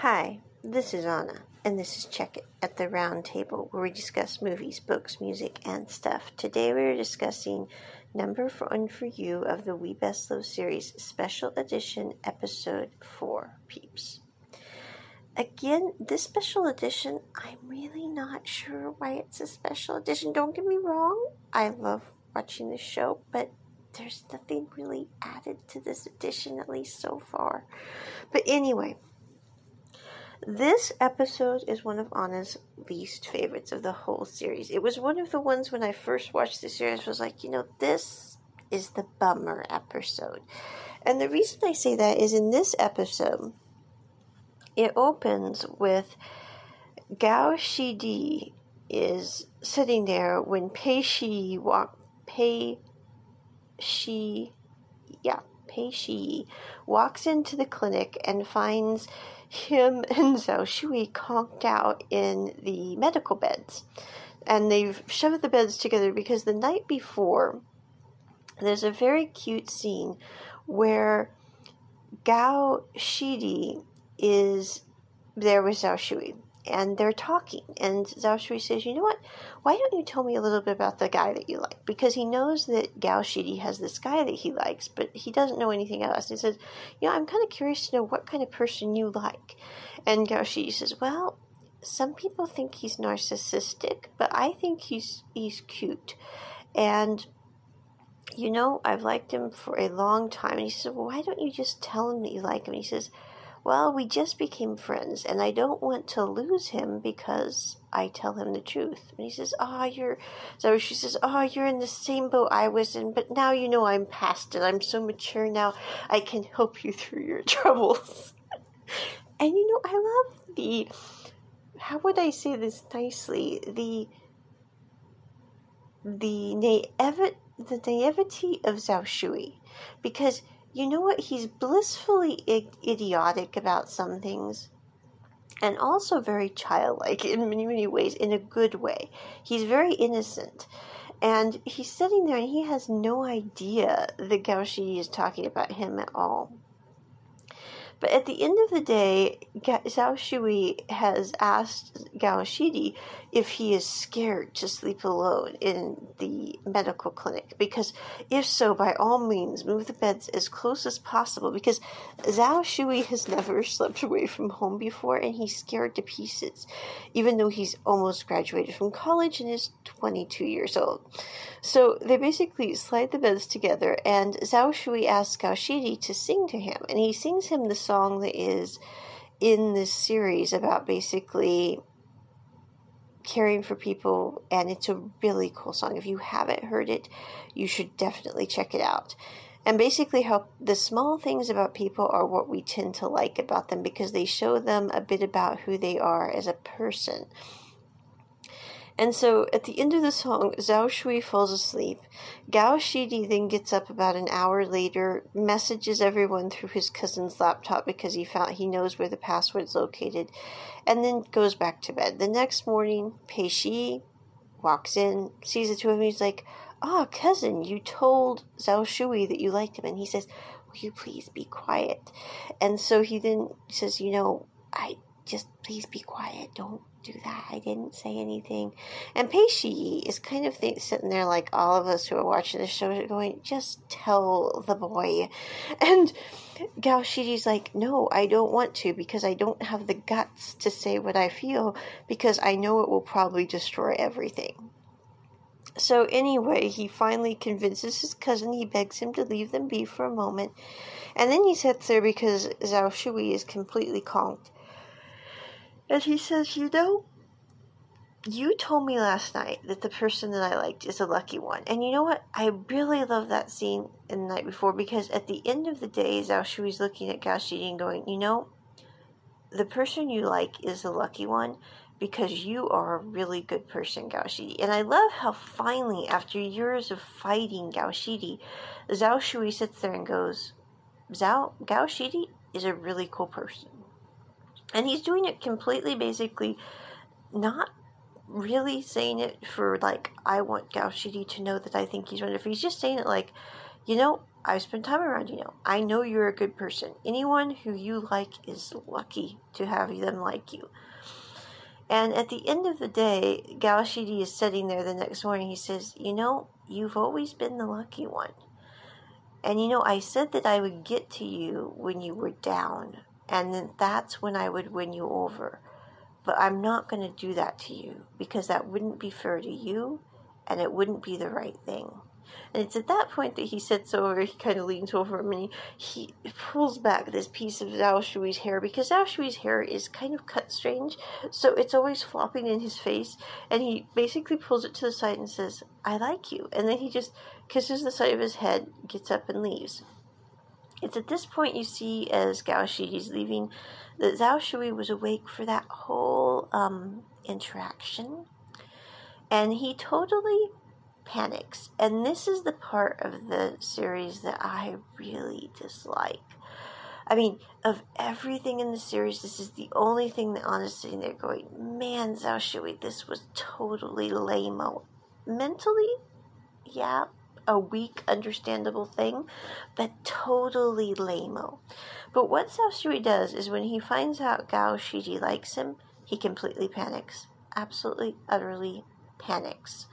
Hi, this is Anna, and this is Check It at the Round Table, where we discuss movies, books, music, and stuff. Today we are discussing number one for you of the We Best Love series, special edition, episode 4, Peeps. Again, this special edition, I'm really not sure why it's a special edition. Don't get me wrong, I love watching the show, but there's nothing really added to this edition, at least so far. But anyway, this episode is one of Anna's least favorites of the whole series. It was one of the ones when I first watched the series was like, you know, this is the bummer episode. And the reason I say that is in this episode, it opens with Gao Shidi is sitting there when Pei Shi walk Pei Shi yeah, Pei Shi walks into the clinic and finds him and Zhao Shui conked out in the medical beds. And they've shoved the beds together because the night before, there's a very cute scene where Gao Shidi is there with Zhao Shui and they're talking. And Zhao says, You know what? Why don't you tell me a little bit about the guy that you like? Because he knows that Gao Shidi has this guy that he likes, but he doesn't know anything else. He says, You know, I'm kind of curious to know what kind of person you like. And Gao Shidi says, Well, some people think he's narcissistic, but I think he's he's cute. And you know, I've liked him for a long time. And he says, Well, why don't you just tell him that you like him? And he says, well, we just became friends, and I don't want to lose him because I tell him the truth. And he says, Ah, oh, you're. So she says, Oh, you're in the same boat I was in, but now you know I'm past it. I'm so mature now, I can help you through your troubles. and you know, I love the. How would I say this nicely? The. The naive, the naivety of Zhao Shui. Because you know what? He's blissfully idiotic about some things and also very childlike in many, many ways, in a good way. He's very innocent. And he's sitting there and he has no idea that Shidi is talking about him at all. But at the end of the day, Zhao Shui has asked Gao Shidi if he is scared to sleep alone in the medical clinic. Because if so, by all means, move the beds as close as possible. Because Zhao Shui has never slept away from home before and he's scared to pieces, even though he's almost graduated from college and is 22 years old. So they basically slide the beds together, and Zhao Shui asks Gao Shidi to sing to him. And he sings him the song that is in this series about basically caring for people and it's a really cool song. If you haven't heard it you should definitely check it out. And basically how the small things about people are what we tend to like about them because they show them a bit about who they are as a person and so at the end of the song, Zhao Shui falls asleep. Gao Shidi then gets up about an hour later, messages everyone through his cousin's laptop because he found he knows where the password's located, and then goes back to bed. The next morning, Pei Shi walks in, sees the two of them, he's like, Ah, oh, cousin, you told Zhao Shui that you liked him. And he says, Will you please be quiet? And so he then says, You know, I just please be quiet. Don't do that. I didn't say anything. And Pei Shi is kind of th- sitting there like all of us who are watching the show are going, just tell the boy. And Gao Shidi's like, no, I don't want to because I don't have the guts to say what I feel because I know it will probably destroy everything. So anyway, he finally convinces his cousin. He begs him to leave them be for a moment. And then he sits there because Zhao Shui is completely conked and he says, You know, you told me last night that the person that I liked is a lucky one. And you know what? I really love that scene in the night before because at the end of the day, Zhao Shui's looking at Gao Shidi and going, You know, the person you like is the lucky one because you are a really good person, Gao Shidi. And I love how finally, after years of fighting Gao Shidi, Zhao Shui sits there and goes, Zhao, Gao Shidi is a really cool person. And he's doing it completely basically not really saying it for like I want Gao Shidi to know that I think he's wonderful. He's just saying it like, you know, I've spent time around you now. I know you're a good person. Anyone who you like is lucky to have them like you. And at the end of the day, Gao Shidi is sitting there the next morning. He says, You know, you've always been the lucky one. And you know, I said that I would get to you when you were down, and then that's when I would win you over. But I'm not going to do that to you because that wouldn't be fair to you and it wouldn't be the right thing. And it's at that point that he sits over, he kind of leans over him and he, he pulls back this piece of Zhao Shui's hair because Zhao Shui's hair is kind of cut strange, so it's always flopping in his face. And he basically pulls it to the side and says, I like you. And then he just kisses the side of his head, gets up, and leaves. It's at this point you see as Gao is leaving that Zhao Shui was awake for that whole um, interaction. And he totally panics. And this is the part of the series that I really dislike. I mean, of everything in the series, this is the only thing that honestly they're going, man, Zhao Shui, this was totally lame. Mentally, yeah, a weak, understandable thing, but totally lame But what Shui does is when he finds out Gao Shidi likes him, he completely panics. Absolutely, utterly panics.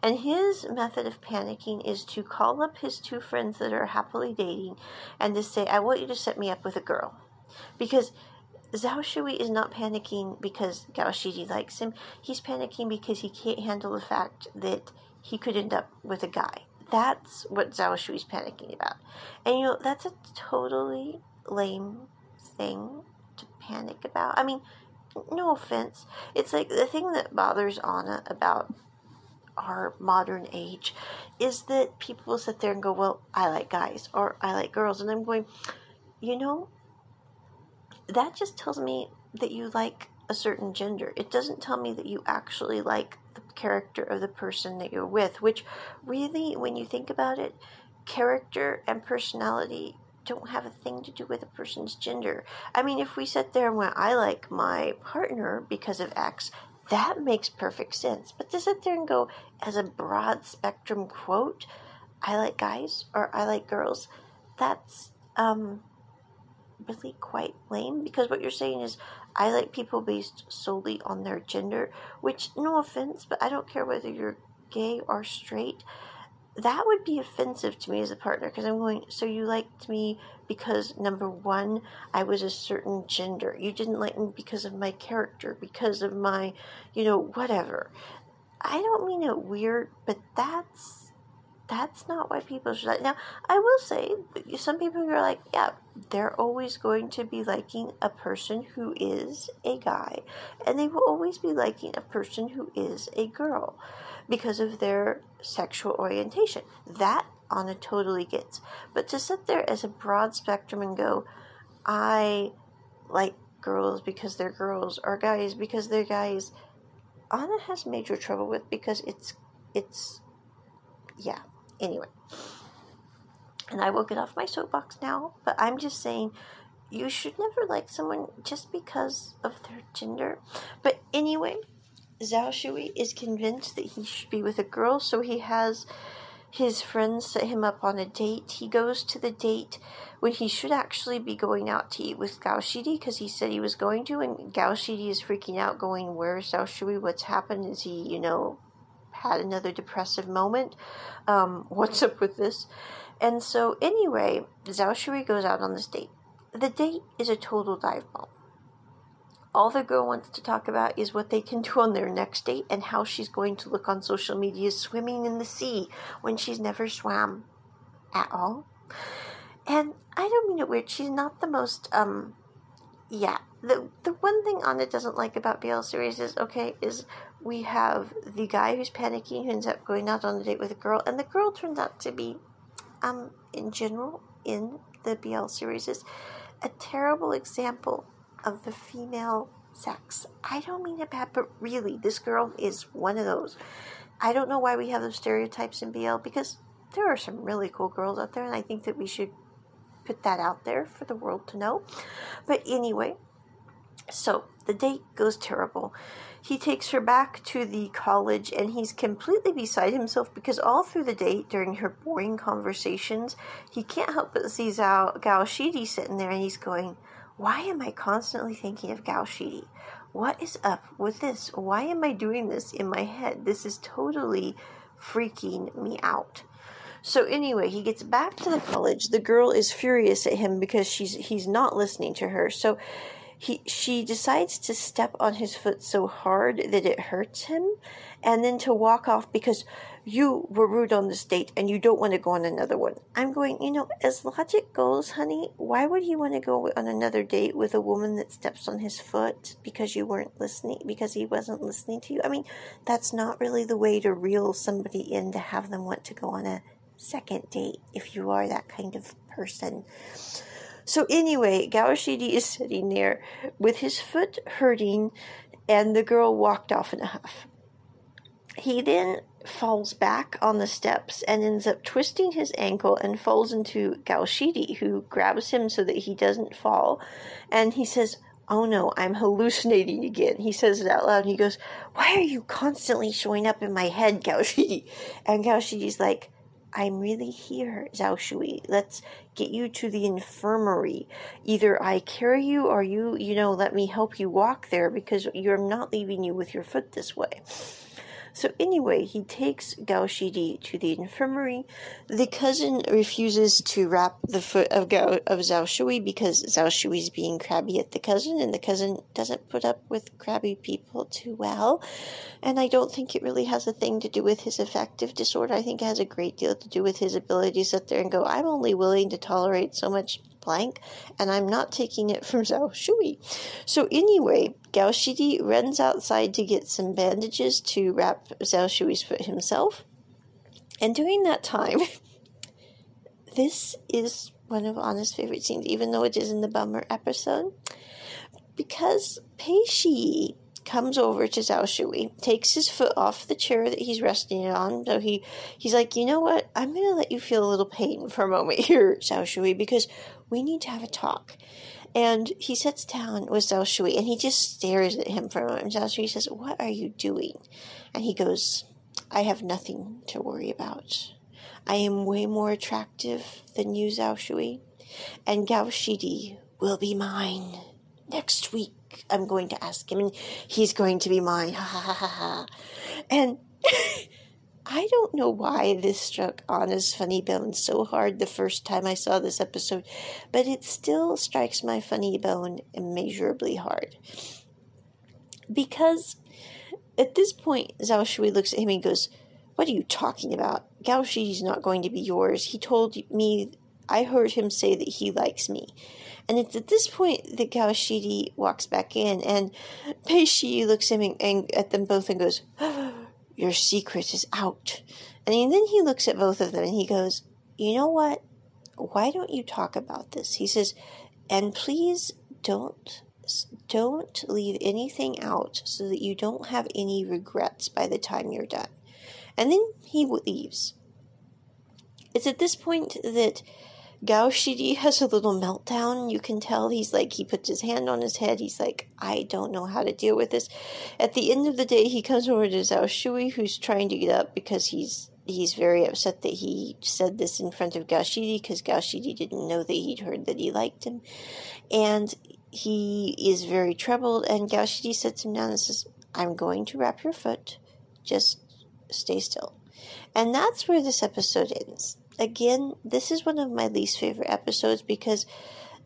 And his method of panicking is to call up his two friends that are happily dating and to say, I want you to set me up with a girl. Because Zhao Shui is not panicking because Gao Shidi likes him. He's panicking because he can't handle the fact that he could end up with a guy. That's what Zhao Shui is panicking about. And you know, that's a totally lame thing to panic about. I mean, no offense. It's like the thing that bothers Anna about our modern age is that people sit there and go, Well, I like guys or I like girls. And I'm going, You know, that just tells me that you like a certain gender. It doesn't tell me that you actually like character of the person that you're with, which really, when you think about it, character and personality don't have a thing to do with a person's gender. I mean, if we sit there and went, I like my partner because of X, that makes perfect sense. But to sit there and go as a broad spectrum quote, I like guys or I like girls, that's um, really quite lame because what you're saying is I like people based solely on their gender, which, no offense, but I don't care whether you're gay or straight. That would be offensive to me as a partner because I'm going, so you liked me because number one, I was a certain gender. You didn't like me because of my character, because of my, you know, whatever. I don't mean it weird, but that's that's not why people should like. Now, I will say, some people are like, yeah, they're always going to be liking a person who is a guy, and they will always be liking a person who is a girl because of their sexual orientation. That Anna totally gets. But to sit there as a broad spectrum and go, I like girls because they're girls or guys because they're guys, Anna has major trouble with because it's it's yeah. Anyway. And I will get off my soapbox now, but I'm just saying you should never like someone just because of their gender. But anyway, Zhao Shui is convinced that he should be with a girl, so he has his friends set him up on a date. He goes to the date when he should actually be going out to eat with Gao Shidi because he said he was going to, and Gao Shidi is freaking out, going, Where's Zhao Shui? What's happened? Is he, you know, had another depressive moment? Um, what's up with this? And so, anyway, Zhao Shui goes out on this date. The date is a total dive bomb all the girl wants to talk about is what they can do on their next date and how she's going to look on social media swimming in the sea when she's never swam at all. And I don't mean it weird. She's not the most um yeah. The the one thing Anna doesn't like about BL series is okay, is we have the guy who's panicking who ends up going out on a date with a girl, and the girl turns out to be um in general in the BL series is a terrible example of the female sex. I don't mean it bad, but really, this girl is one of those. I don't know why we have those stereotypes in BL because there are some really cool girls out there, and I think that we should put that out there for the world to know. But anyway, so The date goes terrible. He takes her back to the college and he's completely beside himself because all through the date, during her boring conversations, he can't help but see Zhao, Gao Shidi sitting there and he's going, Why am I constantly thinking of Gao Shidi? What is up with this? Why am I doing this in my head? This is totally freaking me out. So anyway, he gets back to the college. The girl is furious at him because she's he's not listening to her. So he she decides to step on his foot so hard that it hurts him and then to walk off because you were rude on this date and you don't want to go on another one. I'm going, you know, as logic goes, honey, why would he want to go on another date with a woman that steps on his foot because you weren't listening, because he wasn't listening to you? I mean, that's not really the way to reel somebody in to have them want to go on a second date if you are that kind of person. So anyway, Gao Shidi is sitting there with his foot hurting, and the girl walked off in a huff. He then falls back on the steps and ends up twisting his ankle and falls into Gao Shidi, who grabs him so that he doesn't fall. And he says, Oh no, I'm hallucinating again. He says it out loud and he goes, Why are you constantly showing up in my head, Gao Shidi? And Gao Shidi's like, I'm really here, Zhao Shui. Let's get you to the infirmary. Either I carry you or you, you know, let me help you walk there because you're not leaving you with your foot this way. So anyway, he takes Gao Shidi to the infirmary. The cousin refuses to wrap the foot of Gao of Zhao Shui because Zhao Shui is being crabby at the cousin, and the cousin doesn't put up with crabby people too well. And I don't think it really has a thing to do with his affective disorder. I think it has a great deal to do with his ability to sit there and go, "I'm only willing to tolerate so much blank, and I'm not taking it from Zhao Shui. So anyway, Gao Shidi runs outside to get some bandages to wrap Zhao Shui's foot himself. And during that time, this is one of Anna's favorite scenes, even though it is in the bummer episode, because Pei Shi comes over to Zhao Shui, takes his foot off the chair that he's resting on. So he, he's like, you know what? I'm going to let you feel a little pain for a moment here, Zhao Shui, because we need to have a talk. And he sits down with Zhao Shui and he just stares at him for a moment. Zhao Shui says, What are you doing? And he goes, I have nothing to worry about. I am way more attractive than you, Zhao Shui. And Gao Shidi will be mine next week. I'm going to ask him, and he's going to be mine. Ha ha ha ha. And I don't know why this struck Anna's funny bone so hard the first time I saw this episode, but it still strikes my funny bone immeasurably hard. Because at this point, Zhao Shui looks at him and goes, What are you talking about? Gao Shi's not going to be yours. He told me, I heard him say that he likes me. And it's at this point that Gao Shidi walks back in, and Pei Shi looks at, him and, at them both and goes, Your secret is out. And then he looks at both of them and he goes, You know what? Why don't you talk about this? He says, And please don't don't leave anything out so that you don't have any regrets by the time you're done. And then he leaves. It's at this point that Gao Shidi has a little meltdown. You can tell he's like, he puts his hand on his head. He's like, I don't know how to deal with this. At the end of the day, he comes over to Zhao Shui, who's trying to get up because he's he's very upset that he said this in front of Gao Shidi because Gao Shidi didn't know that he'd heard that he liked him. And he is very troubled, and Gao Shidi sits him down and says, I'm going to wrap your foot. Just stay still. And that's where this episode ends again, this is one of my least favorite episodes because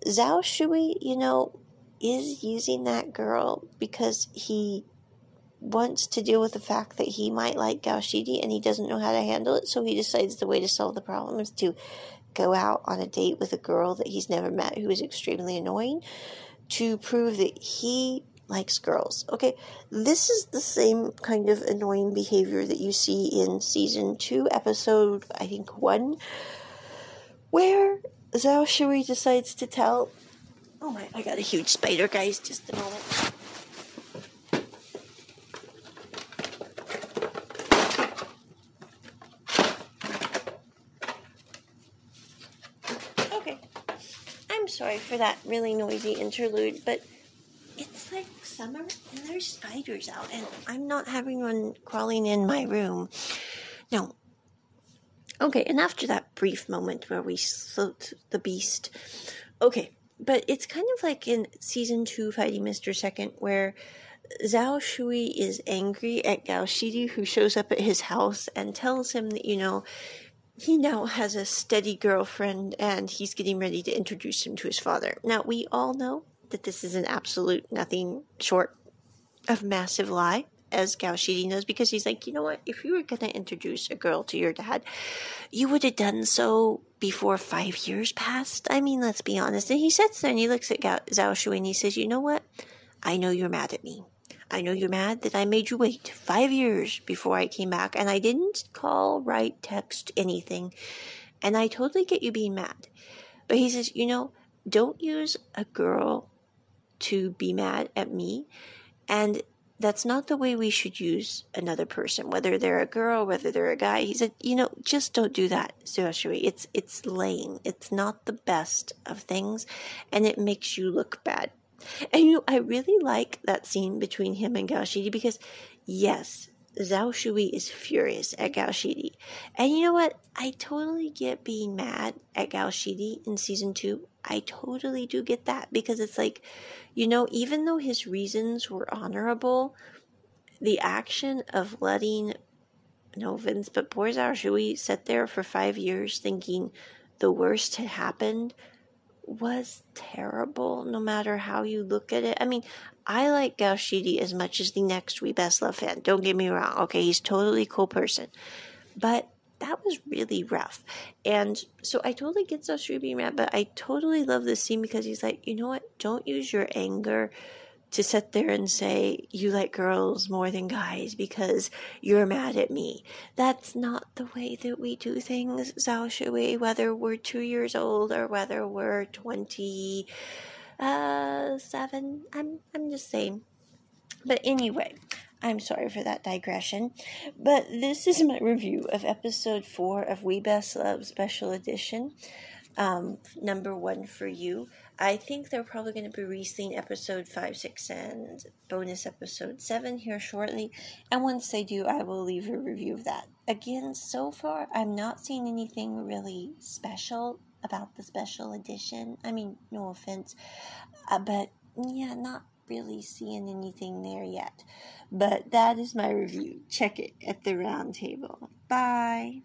Zhao Shui, you know, is using that girl because he wants to deal with the fact that he might like Gao Shidi and he doesn't know how to handle it, so he decides the way to solve the problem is to go out on a date with a girl that he's never met who is extremely annoying to prove that he likes girls. Okay, this is the same kind of annoying behavior that you see in season two, episode I think one, where Zhao Shui decides to tell. Oh my! I got a huge spider, guys. Just a moment. Okay, I'm sorry for that really noisy interlude, but it's like summer and there's spiders out, and I'm not having one crawling in my room. No. Okay, and after that brief moment where we sloat the beast, okay, but it's kind of like in season two, Fighting Mr. Second, where Zhao Shui is angry at Gao Shidi, who shows up at his house and tells him that, you know, he now has a steady girlfriend and he's getting ready to introduce him to his father. Now, we all know that this is an absolute nothing short of massive lie, as Gao Shidi knows, because he's like, you know what? If you were going to introduce a girl to your dad, you would have done so before five years passed. I mean, let's be honest. And he sits there and he looks at Gao, Zhao Shui and he says, you know what? I know you're mad at me. I know you're mad that I made you wait five years before I came back and I didn't call, write, text, anything. And I totally get you being mad. But he says, you know, don't use a girl to be mad at me. And that's not the way we should use another person, whether they're a girl, whether they're a guy. He said, you know, just don't do that, Zhao Shui. It's it's lame. It's not the best of things, and it makes you look bad. And you know, I really like that scene between him and Gao Shidi because, yes, Zhao Shui is furious at Gao Shidi. And you know what? I totally get being mad at Gao Shidi in season two. I totally do get that because it's like, you know, even though his reasons were honorable, the action of letting no Vince, but poor Zhao Shui sat there for five years thinking the worst had happened was terrible no matter how you look at it. I mean, I like Gao Shidi as much as the next We Best Love fan. Don't get me wrong. Okay, he's totally cool person. But that was really rough. And so I totally get Zhao Shui being mad, but I totally love this scene because he's like, you know what? Don't use your anger to sit there and say you like girls more than guys because you're mad at me. That's not the way that we do things, Zhao Shui, whether we're two years old or whether we're 27. Uh, seven. I'm, I'm just saying. But anyway, I'm sorry for that digression. But this is my review of episode four of We Best Love Special Edition um, number one for you. I think they're probably going to be releasing episode 5, 6, and bonus episode 7 here shortly. And once they do, I will leave a review of that. Again, so far, I'm not seeing anything really special about the special edition. I mean, no offense, uh, but yeah, not really seeing anything there yet. But that is my review. Check it at the round table. Bye.